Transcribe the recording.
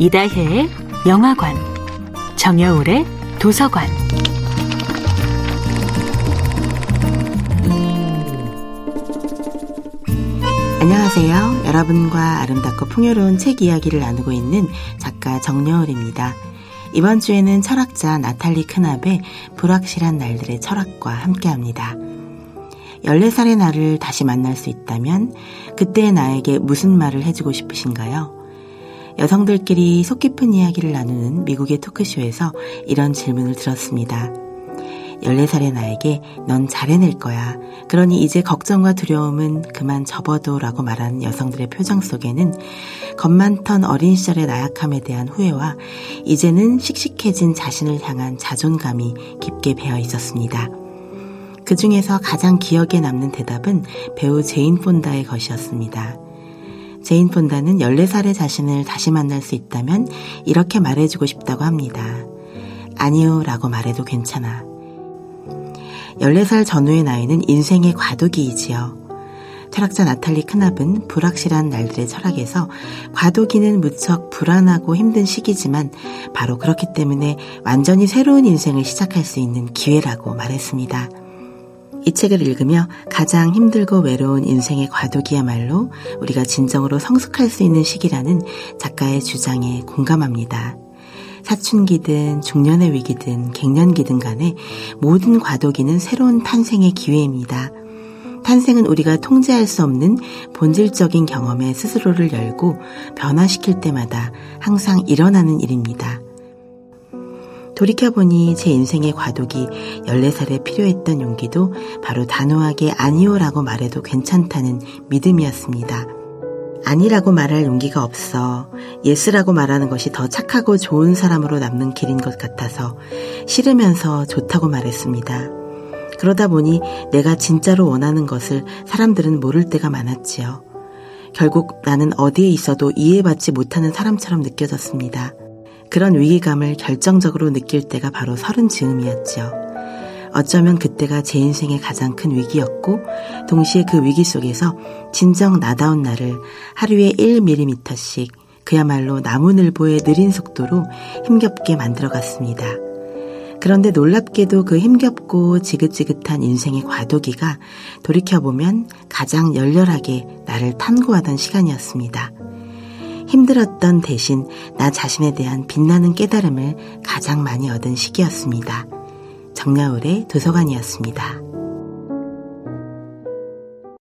이다혜의 영화관, 정여울의 도서관. 안녕하세요. 여러분과 아름답고 풍요로운 책 이야기를 나누고 있는 작가 정여울입니다. 이번 주에는 철학자 나탈리 크납의 불확실한 날들의 철학과 함께 합니다. 14살의 나를 다시 만날 수 있다면 그때의 나에게 무슨 말을 해주고 싶으신가요? 여성들끼리 속 깊은 이야기를 나누는 미국의 토크쇼에서 이런 질문을 들었습니다. 14살의 나에게 넌 잘해낼 거야. 그러니 이제 걱정과 두려움은 그만 접어도 라고 말하는 여성들의 표정 속에는 겁 많던 어린 시절의 나약함에 대한 후회와 이제는 씩씩해진 자신을 향한 자존감이 깊게 배어 있었습니다. 그 중에서 가장 기억에 남는 대답은 배우 제인 폰다의 것이었습니다. 제인 폰다는 14살의 자신을 다시 만날 수 있다면 이렇게 말해주고 싶다고 합니다. 아니요 라고 말해도 괜찮아. 14살 전후의 나이는 인생의 과도기이지요. 철학자 나탈리 크납은 불확실한 날들의 철학에서 과도기는 무척 불안하고 힘든 시기지만 바로 그렇기 때문에 완전히 새로운 인생을 시작할 수 있는 기회라고 말했습니다. 이 책을 읽으며 가장 힘들고 외로운 인생의 과도기야말로 우리가 진정으로 성숙할 수 있는 시기라는 작가의 주장에 공감합니다. 사춘기든 중년의 위기든 갱년기든 간에 모든 과도기는 새로운 탄생의 기회입니다. 탄생은 우리가 통제할 수 없는 본질적인 경험에 스스로를 열고 변화시킬 때마다 항상 일어나는 일입니다. 돌이켜보니 제 인생의 과도기 14살에 필요했던 용기도 바로 단호하게 아니오라고 말해도 괜찮다는 믿음이었습니다. 아니라고 말할 용기가 없어 yes라고 말하는 것이 더 착하고 좋은 사람으로 남는 길인 것 같아서 싫으면서 좋다고 말했습니다. 그러다 보니 내가 진짜로 원하는 것을 사람들은 모를 때가 많았지요. 결국 나는 어디에 있어도 이해받지 못하는 사람처럼 느껴졌습니다. 그런 위기감을 결정적으로 느낄 때가 바로 서른 즈음이었죠. 어쩌면 그때가 제 인생의 가장 큰 위기였고, 동시에 그 위기 속에서 진정 나다운 나를 하루에 1mm씩 그야말로 나무늘보의 느린 속도로 힘겹게 만들어갔습니다. 그런데 놀랍게도 그 힘겹고 지긋지긋한 인생의 과도기가 돌이켜보면 가장 열렬하게 나를 탐구하던 시간이었습니다. 힘들었던 대신 나 자신에 대한 빛나는 깨달음을 가장 많이 얻은 시기였습니다. 정야울의 도서관이었습니다.